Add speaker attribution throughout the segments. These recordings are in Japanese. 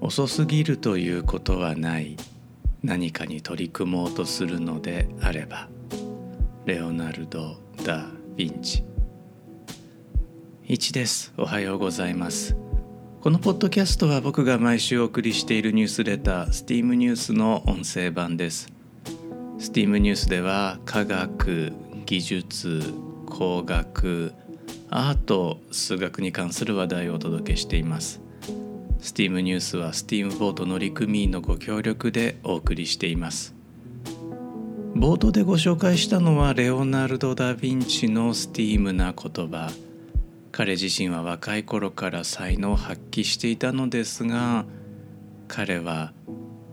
Speaker 1: 遅すぎるということはない。何かに取り組もうとするのであれば。レオナルド・ダ・ヴィンチ。1です。おはようございます。このポッドキャストは僕が毎週お送りしているニュースレタースティームニュースの音声版です。スティームニュースでは科学技術工学アート数学に関する話題をお届けしています。スティームニュースはスティームボート乗組員のご協力でお送りしています。冒頭でご紹介したのはレオナルド・ダ・ヴィンチのスティームな言葉。彼自身は若い頃から才能を発揮していたのですが彼は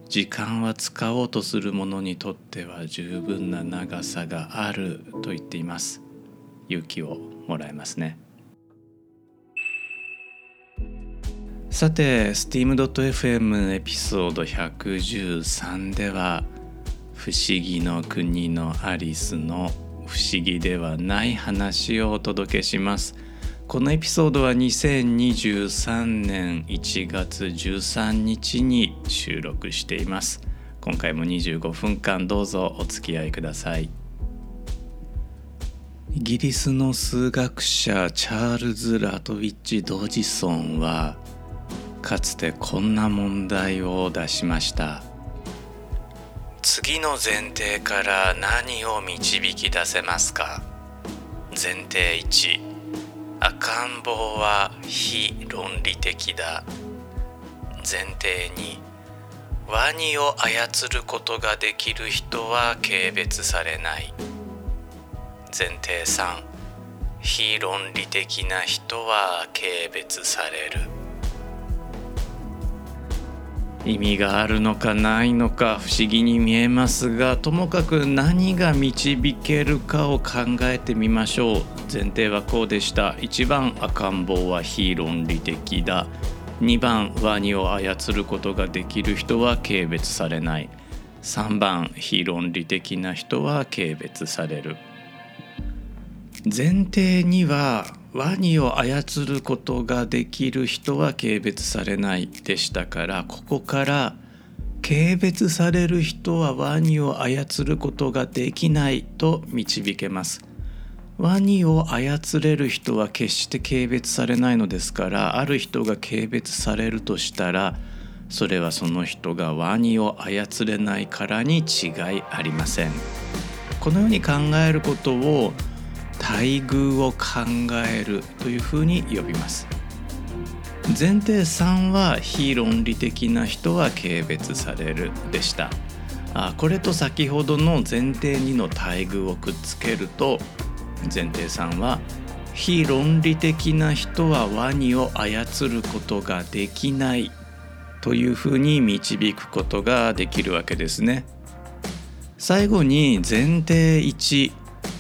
Speaker 1: 時間は使おうとする者にとっては十分な長さがあると言っています。勇気をもらえますね。さて steam.fm エピソード113では「不思議の国のアリス」の不思議ではない話をお届けします。このエピソードは2023年1月13日に収録しています。今回も25分間どうぞお付き合いください。イギリスの数学者チャールズ・ラトウィッチ・ドジソンはかつてこんな問題を出しました。次の前提から何を導き出せますか？前提1赤ん坊は非論理的だ。前提2ワニを操ることができる人は軽蔑されない。前提3非論理的な人は軽蔑される。意味があるのかないのか不思議に見えますがともかく何が導けるかを考えてみましょう。前提はこうでした。1番赤ん坊は非論理的だ。2番ワニを操ることができる人は軽蔑されない。3番非論理的な人は軽蔑される。前提にはワニを操ることができる人は軽蔑されないでしたからここから軽蔑される人はワニを操ることができないと導けます。ワニを操れる人は決して軽蔑されないのですからある人が軽蔑されるとしたらそれはその人がワニを操れないからに違いありません。このように考えることを待遇を考えるというふうに呼びます。前提3は非論理的な人は軽蔑されるでした。あこれと先ほどの前提2の待遇をくっつけると前提3は非論理的な人はワニを操ることができないというふうに導くことができるわけですね。最後に前提1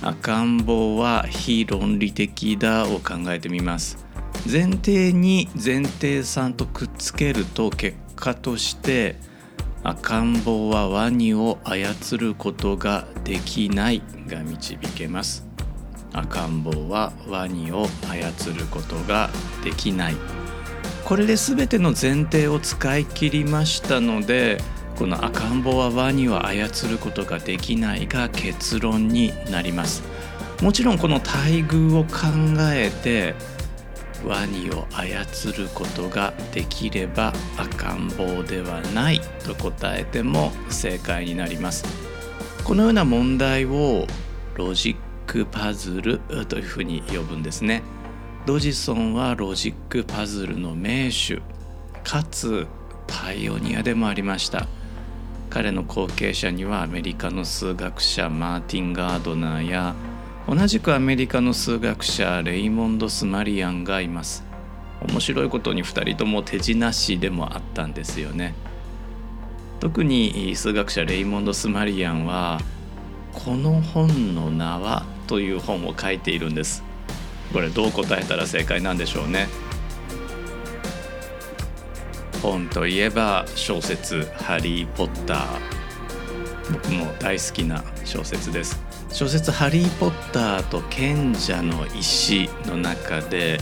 Speaker 1: 赤ん坊は非論理的だを考えてみます。前提に前提3とくっつけると結果として赤ん坊はワニを操ることができないが導けます。赤ん坊はワニを操ることができない。これで全ての前提を使い切りましたのでこの赤ん坊はワニを操ることができないが結論になります。もちろんこの待遇を考えてワニを操ることができれば赤ん坊ではないと答えても正解になります。このような問題をロジックパズルというふうに呼ぶんですね。ドジソンはロジックパズルの名手かつパイオニアでもありました。彼の後継者にはアメリカの数学者マーティン・ガードナーや同じくアメリカの数学者レイモンド・スマリアンがいます。面白いことに2人とも手品師でもあったんですよね。特に数学者レイモンド・スマリアンは「この本の名は?」という本を書いているんです。これどう答えたら正解なんでしょうね。本といえば小説「ハリー・ポッター」僕も大好きな小説。です小説「ハリー・ポッターと賢者の石」の中で、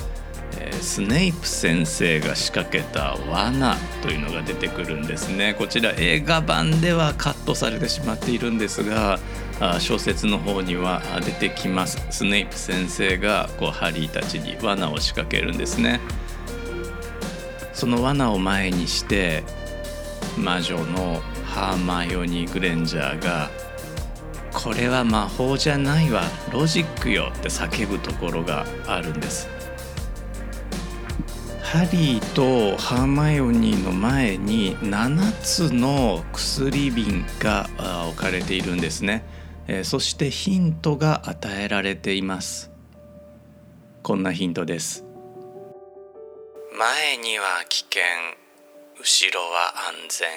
Speaker 1: え、スネイプ先生が仕掛けた罠というのが出てくるんですね。こちら映画版ではカットされてしまっているんですが小説の方には出てきます。スネイプ先生がこうハリーたちに罠を仕掛けるんですね。その罠を前にして魔女のハーマイオニー・グレンジャーがこれは魔法じゃないわロジックよって叫ぶところがあるんです。ハリーとハーマイオニーの前に7つの薬瓶が置かれているんですね、えそしてヒントが与えられています。こんなヒントです。前には危険後ろは安全。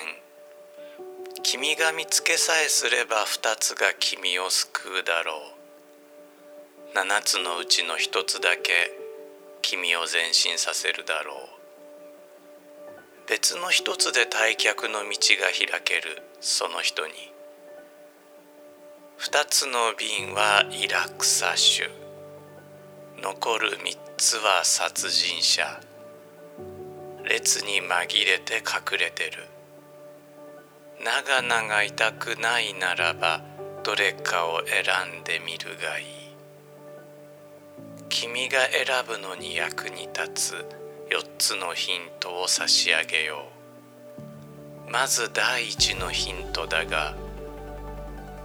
Speaker 1: 君が見つけさえすれば2つが君を救うだろう。7つのうちの1つだけ君を前進させるだろう。別の一つで退却の道が開けるその人に。2つの瓶はイラクサ種残る3つは殺人者。列に紛れて隠れてる。長々痛くないならばどれかを選んでみるがいい。君が選ぶのに役に立つ4つのヒントを差し上げよう。まず第一のヒントだが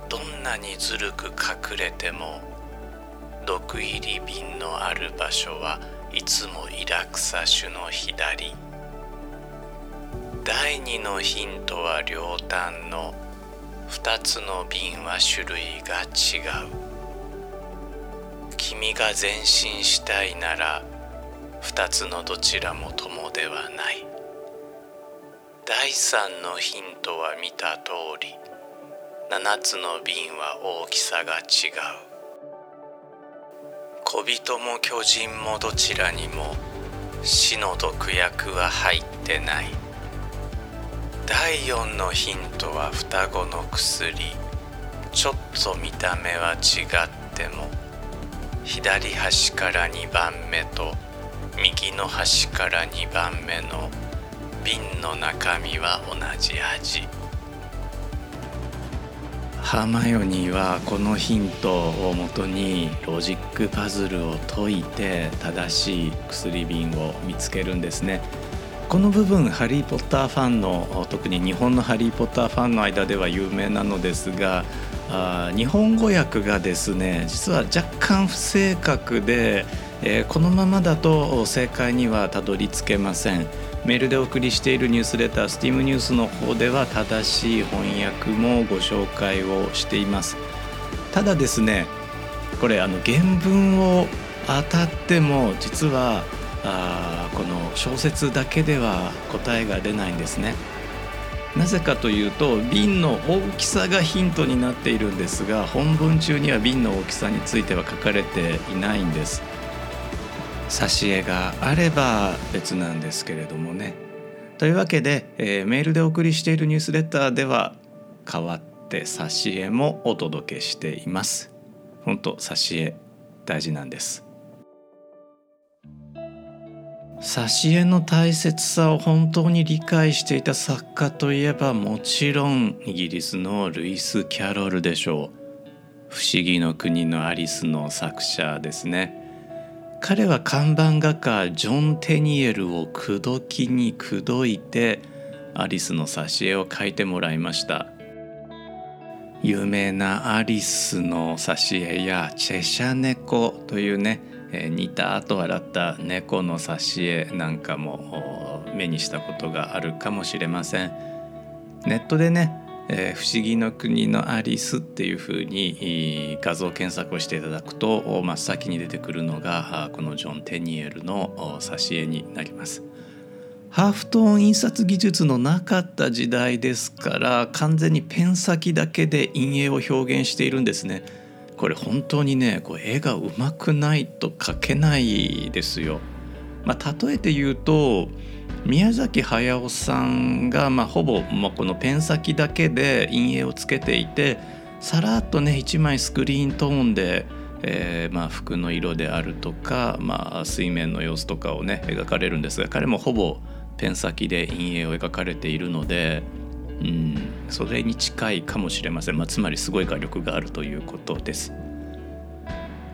Speaker 1: どんなにずるく隠れても毒入り瓶のある場所はいつもイラクサ種の左。第2のヒントは両端の2つの瓶は種類が違う。君が前進したいなら2つのどちらも友ではない。第3のヒントは見た通り7つの瓶は大きさが違う。小人も巨人もどちらにも死の毒薬は入ってない。第4のヒントは双子の薬。ちょっと見た目は違っても左端から2番目と右の端から2番目の瓶の中身は同じ味。ハーマイオニーはこのヒントをもとにロジックパズルを解いて正しい薬瓶を見つけるんですね。この部分ハリー・ポッターファンの特に日本のハリー・ポッターファンの間では有名なのですがあ日本語訳がですね実は若干不正確で、えー、このままだと正解にはたどり着けません。メールでお送りしているニュースレタースティームニュースの方では正しい翻訳もご紹介をしています。ただですねこれあの原文を当たっても実はあこの小説だけでは答えが出ないんですね。なぜかというと瓶の大きさがヒントになっているんですが本文中には瓶の大きさについては書かれていないんです。挿絵があれば別なんですけれどもね。というわけで、えー、メールでお送りしているニュースレターでは代わって挿絵もお届けしています。本当挿絵大事なんです。挿絵の大切さを本当に理解していた作家といえばもちろんイギリスのルイス・キャロルでしょう。不思議の国のアリスの作者ですね。彼は看板画家ジョン・テニエルを口説きに口説いてアリスの挿絵を描いてもらいました。有名なアリスの挿絵やチェシャ猫というねえー、似たと笑った猫の挿絵なんかも目にしたことがあるかもしれません。ネットでねえー、不思議の国のアリスっていうふうに画像検索をしていただくと真っ先に出てくるのがこのジョン・テニエルの挿絵になります。ハーフトーン印刷技術のなかった時代ですから完全にペン先だけで陰影を表現しているんですね。これ本当にねこう絵がうまくないと描けないですよ。まあ、例えて言うと宮崎駿さんが、まあ、ほぼ、まあ、このペン先だけで陰影をつけていてさらっとね1枚スクリーントーンで、えー、まあ、服の色であるとか、まあ、水面の様子とかをね描かれるんですが彼もほぼペン先で陰影を描かれているので、うん、それに近いかもしれません、まあ、つまりすごい画力があるということです。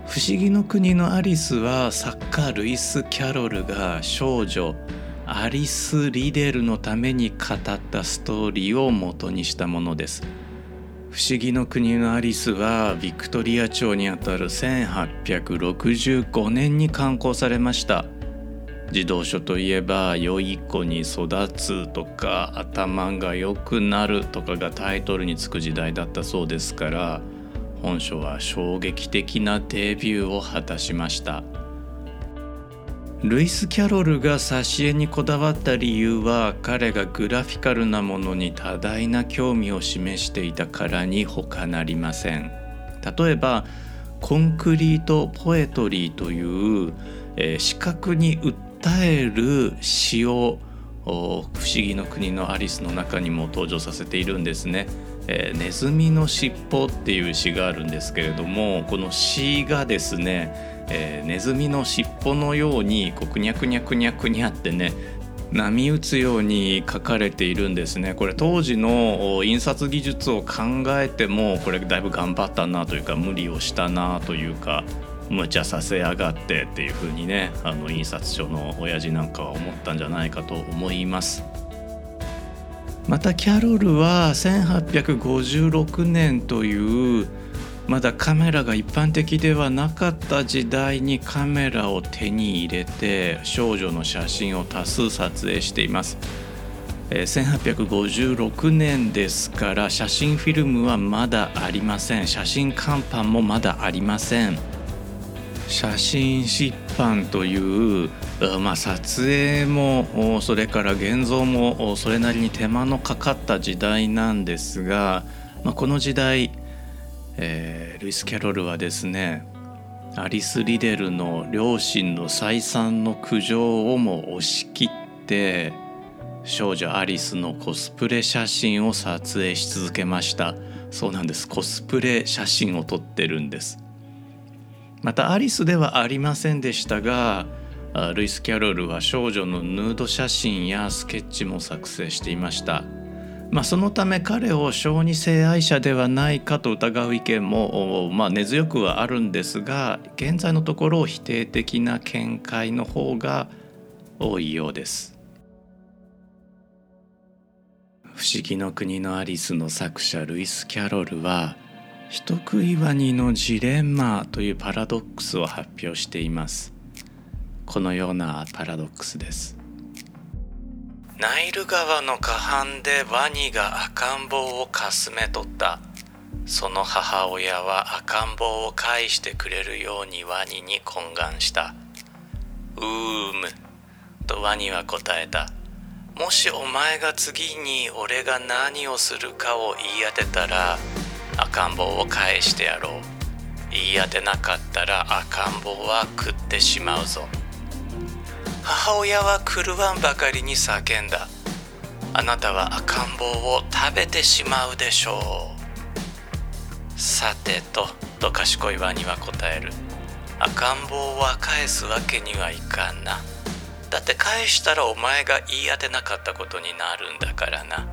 Speaker 1: 不思議の国のアリスは作家ルイス・キャロルが少女アリス・リデルのために語ったストーリーを元にしたものです。不思議の国のアリスはビクトリア朝にあたる1865年に刊行されました児童書といえば「良い子に育つ」とか「頭が良くなる」とかがタイトルにつく時代だったそうですから本書は衝撃的なデビューを果たしました。ルイス・キャロルが挿絵にこだわった理由は彼がグラフィカルなものに多大な興味を示していたからに他なりません。例えばコンクリートポエトリーという、えー、視覚に訴える詩を不思議の国のアリスの中にも登場させているんですね。えー、ネズミの尻尾っていう詩があるんですけれどもこの詩がですね、えー、ネズミの尻尾のようにこうくにゃくにゃくにゃくにゃってね波打つように書かれているんですねこれ当時の印刷技術を考えてもこれだいぶ頑張ったなというか無理をしたなというか無茶させやがってっていう風にねあの印刷所の親父なんかは思ったんじゃないかと思います。またキャロルは1856年というまだカメラが一般的ではなかった時代にカメラを手に入れて少女の写真を多数撮影しています。1856年ですから写真フィルムはまだありません写真乾板もまだありません写真出版というまあ、撮影もそれから現像もそれなりに手間のかかった時代なんですが、まあ、この時代、えー、ルイス・キャロルはですねアリス・リデルの両親の再三の苦情をも押し切って少女アリスのコスプレ写真を撮影し続けました。そうなんです。コスプレ写真を撮ってるんです。またアリスではありませんでしたがルイス・キャロルは少女のヌード写真やスケッチも作成していました。まあ、そのため彼を小児性愛者ではないかと疑う意見も、まあ、根強くはあるんですが現在のところ否定的な見解の方が多いようです。不思議の国のアリスの作者ルイス・キャロルは人食いワニのジレンマというパラドックスを発表しています。このようなパラドックスです。ナイル川の河畔でワニが赤ん坊をかすめ取った。その母親は赤ん坊を返してくれるようにワニに懇願した。うーむ。とワニは答えた。もしお前が次に俺が何をするかを言い当てたら赤ん坊を返してやろう。言い当てなかったら赤ん坊は食ってしまうぞ。母親は狂わんばかりに叫んだ。あなたは赤ん坊を食べてしまうでしょう。さてとと賢いワニは答える。赤ん坊は返すわけにはいかんな。だって返したらお前が言い当てなかったことになるんだからな。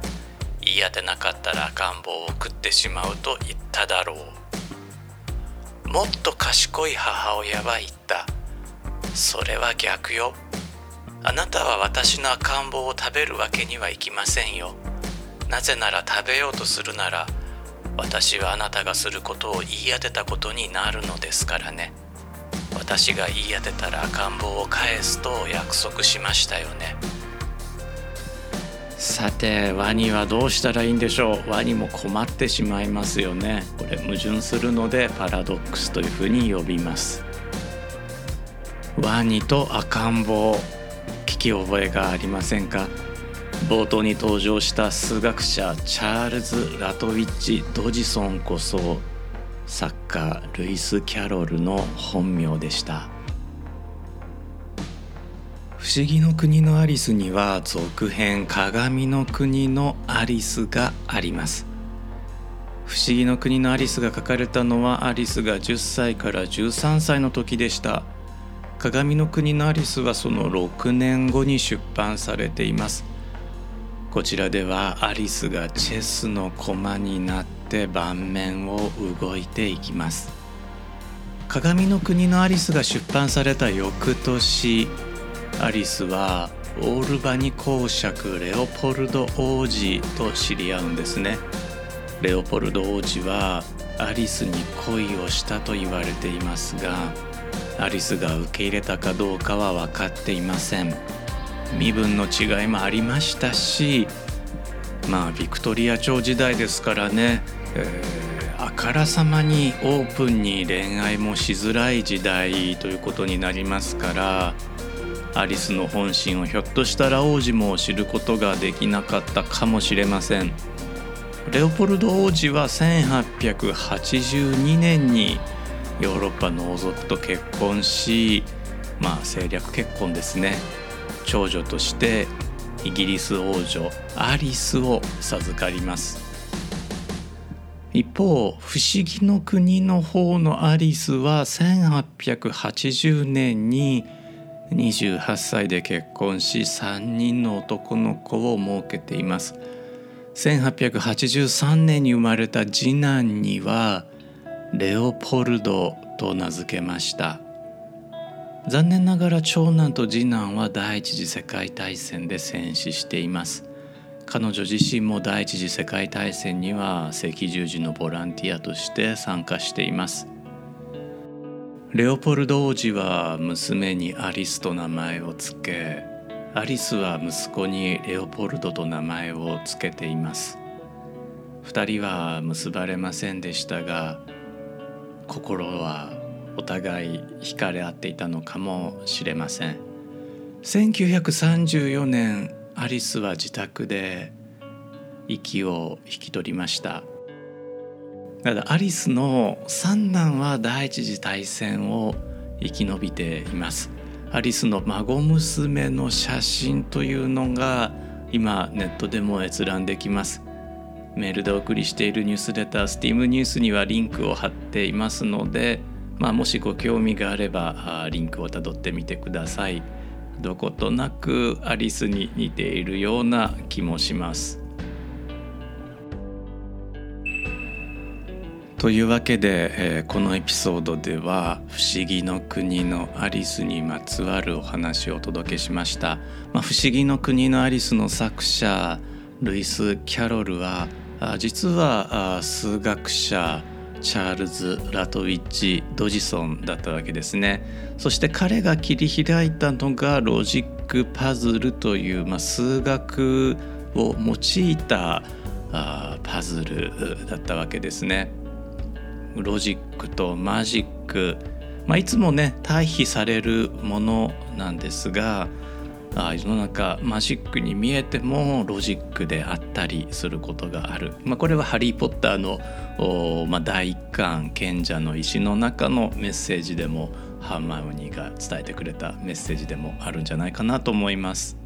Speaker 1: 言い当てなかったら赤ん坊を食ってしまうと言っただろう。もっと賢い母親は言った。それは逆よ。あなたは私の赤ん坊を食べるわけにはいきませんよ。なぜなら食べようとするなら私はあなたがすることを言い当てたことになるのですからね。私が言い当てたら赤ん坊を返すと約束しましたよね。さてワニはどうしたらいいんでしょう。ワニも困ってしまいますよね。これ矛盾するのでパラドックスというふうに呼びます。ワニと赤ん坊。聞き覚えがありませんか？冒頭に登場した数学者チャールズ・ラトウィッチ・ドジソンこそ作家ルイス・キャロルの本名でした。不思議の国のアリスには続編鏡の国のアリスがあります。不思議の国のアリスが書かれたのはアリスが10歳から13歳の時でした。鏡の国のアリスはその6年後に出版されています。こちらではアリスがチェスの駒になって盤面を動いていきます。鏡の国のアリスが出版された翌年アリスはオールバニ公爵レオポルド王子と知り合うんですね。レオポルド王子はアリスに恋をしたと言われていますがアリスが受け入れたかどうかは分かっていません。身分の違いもありましたしまあビクトリア朝時代ですからね、えー、あからさまにオープンに恋愛もしづらい時代ということになりますからアリスの本心をひょっとしたら王子も知ることができなかったかもしれません。レオポルド王子は1882年にヨーロッパの王族と結婚しまあ政略結婚ですね。長女としてイギリス王女アリスを授かります。一方不思議の国の方のアリスは1880年に28歳で結婚し3人の男の子を設けています。1883年に生まれた次男にはレオポルドと名付けました。残念ながら長男と次男は第一次世界大戦で戦死しています。彼女自身も第一次世界大戦には赤十字のボランティアとして参加しています。レオポルド王子は娘にアリスと名前を付けアリスは息子にレオポルドと名前を付けています。二人は結ばれませんでしたが心はお互い惹かれ合っていたのかもしれません。1934年アリスは自宅で息を引き取りました。ただアリスの三男は第一次大戦を生き延びています。アリスの孫娘の写真というのが今ネットでも閲覧できます。メールでお送りしているニュースレタースティームニュースにはリンクを貼っていますので、まあ、もしご興味があればリンクをたどってみてください。どことなくアリスに似ているような気もします。というわけで、えー、このエピソードでは「不思議の国のアリス」にまつわるお話をお届けしました。まあ、不思議の国のアリスの作者ルイス・キャロルは実は数学者チャールズ・ラトウィッチ・ドジソンだったわけですねそして彼が切り開いたのがロジックパズルという、まあ、数学を用いたあパズルだったわけですね。ロジックとマジック、まあ、いつもね対比されるものなんですが世の中マジックに見えてもロジックであったりすることがある、まあ、これは「ハリー・ポッターの」まあ、第一巻賢者の石の中のメッセージでもハーマイオニーが伝えてくれたメッセージでもあるんじゃないかなと思います。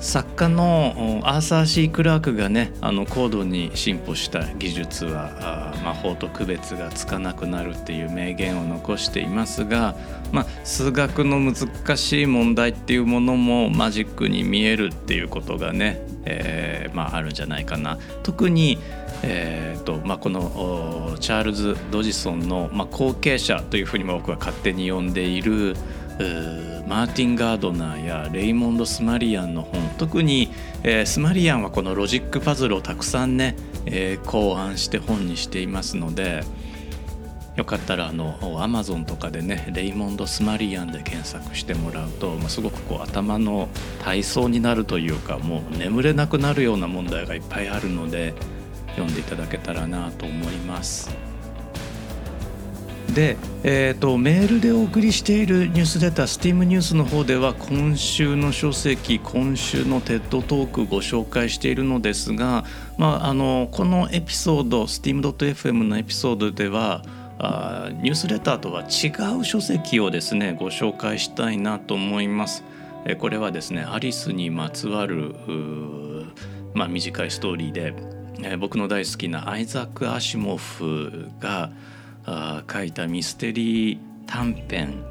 Speaker 1: 作家のアーサー・シー・クラークがねあの高度に進歩した技術は魔法と区別がつかなくなるっていう名言を残していますが、まあ、数学の難しい問題っていうものもマジックに見えるっていうことがね、えーまあ、あるんじゃないかな。特にえーとまあ、このチャールズ・ドジソンの、まあ、後継者というふうに僕は勝手に呼んでいるマーティン・ガードナーやレイモンド・スマリアンの本特に、えー、スマリアンはこのロジックパズルをたくさんね、えー、考案して本にしていますのでよかったらあのアマゾンとかでねレイモンド・スマリアンで検索してもらうと、まあ、すごくこう頭の体操になるというかもう眠れなくなるような問題がいっぱいあるので読んでいただけたらなと思います。で、えーと、メールでお送りしているニュースレター STEAM ニュースの方では今週の書籍今週の TED トークご紹介しているのですが、まあ、あのこのエピソード STEAM.fm のエピソードではあニュースレターとは違う書籍をですねご紹介したいなと思います。えこれはですねアリスにまつわるまあ、短いストーリーでえ、僕の大好きなアイザック・アシモフがあ書いたミステリー短編、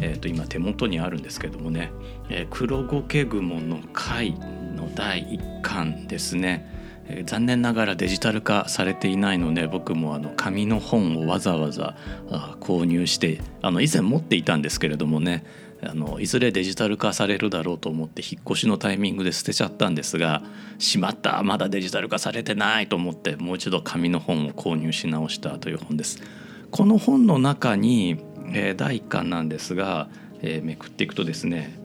Speaker 1: えー、と今手元にあるんですけどもね「えー、黒苔雲の会」の第1巻ですね。えー、残念ながらデジタル化されていないので僕もあの紙の本をわざわざあ購入してあの以前持っていたんですけれどもねあのいずれデジタル化されるだろうと思って引っ越しのタイミングで捨てちゃったんですがしまったまだデジタル化されてないと思ってもう一度紙の本を購入し直したという本です。この本の中に、えー、第1巻なんですが、えー、めくっていくとですね、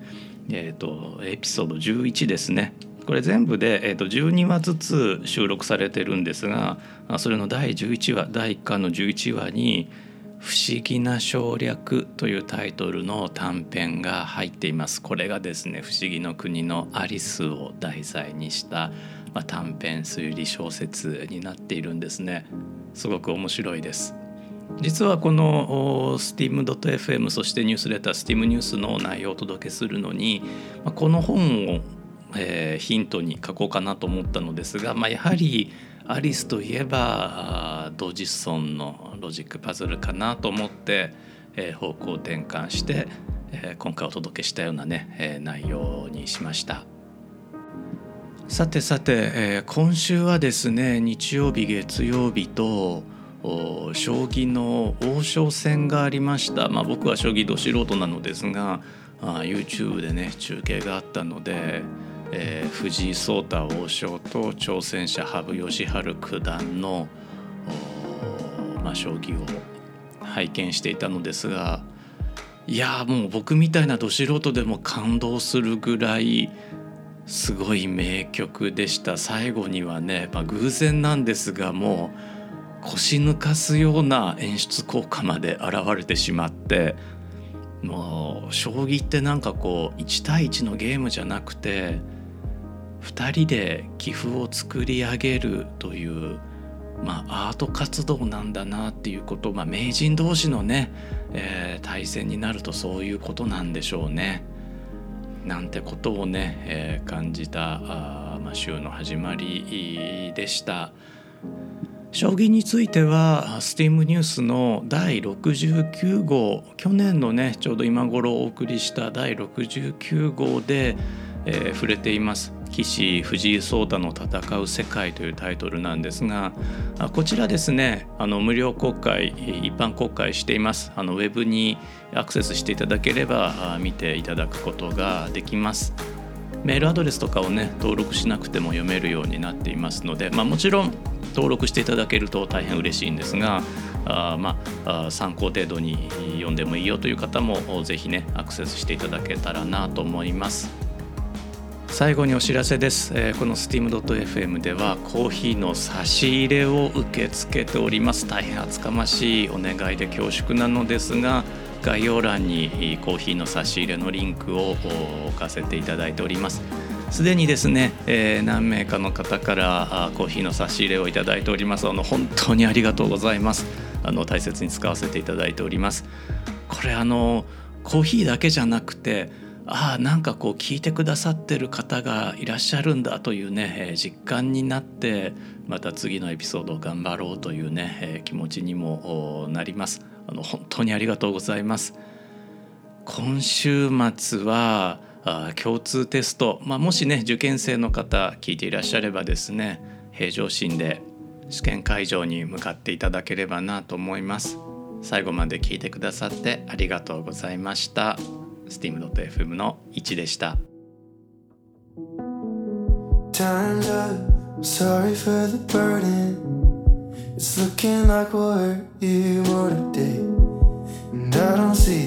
Speaker 1: えーと、エピソード11ですね。これ全部で、えーと、12話ずつ収録されてるんですがそれの第11話第1巻の11話に「不思議な省略」というタイトルの短編が入っています。これがですね不思議の国のアリスを題材にした、まあ、短編推理小説になっているんですね。すごく面白いです。実はこの steam.fm そしてニュースレター steam ニュースの内容をお届けするのにこの本を、えー、ヒントに書こうかなと思ったのですが、まあ、やはりアリスといえば同時尊のロジックパズルかなと思って、えー、方向転換して、えー、今回お届けしたようなね、えー、内容にしました。さてさて、えー、今週はですね日曜日月曜日と将棋の王将戦がありました、まあ、僕は将棋ど素人なのですがあ YouTube でね中継があったので、えー、藤井聡太王将と挑戦者羽生善治九段の、まあ、将棋を拝見していたのですがいやもう僕みたいなど素人でも感動するぐらいすごい名曲でした。最後にはね、まあ、偶然なんですがもう腰抜かすような演出効果まで現れてしまってもう将棋ってなんかこう1対1のゲームじゃなくて2人で棋譜を作り上げるという、まあ、アート活動なんだなっていうこと、まあ、名人同士のね、えー、対戦になるとそういうことなんでしょうね。なんてことをね、えー、感じたあ、まあ、週の始まりでした。将棋については STEAM ニュースの第69号去年のねちょうど今頃お送りした第69号で、えー、触れています。棋士藤井聡太の戦う世界というタイトルなんですがこちらですねあの無料公開一般公開しています。あのウェブにアクセスしていただければ見ていただくことができます。メールアドレスとかをね登録しなくても読めるようになっていますので、まあ、もちろん登録していただけると大変嬉しいんですがあまあ参考程度に読んでもいいよという方もぜひねアクセスしていただけたらなと思います。最後にお知らせです、えー、この steam.fm ではコーヒーの差し入れを受け付けております。大変厚かましいお願いで恐縮なのですが概要欄にコーヒーの差し入れのリンクを置かせていただいております。すでにですね、えー、何名かの方からコーヒーの差し入れをいただいております。あの本当にありがとうございます。あの大切に使わせていただいております。これあのコーヒーだけじゃなくてああなんかこう聞いてくださってる方がいらっしゃるんだというね、えー、実感になってまた次のエピソードを頑張ろうというね、えー、気持ちにもなります。あの本当にありがとうございます。今週末はあ共通テスト、まあ、もしね受験生の方聞いていらっしゃればですね平常心で試験会場に向かっていただければなと思います。最後まで聞いてくださってありがとうございました。steam.fm の1でした。It's looking like we'll hurt you more today And I don't see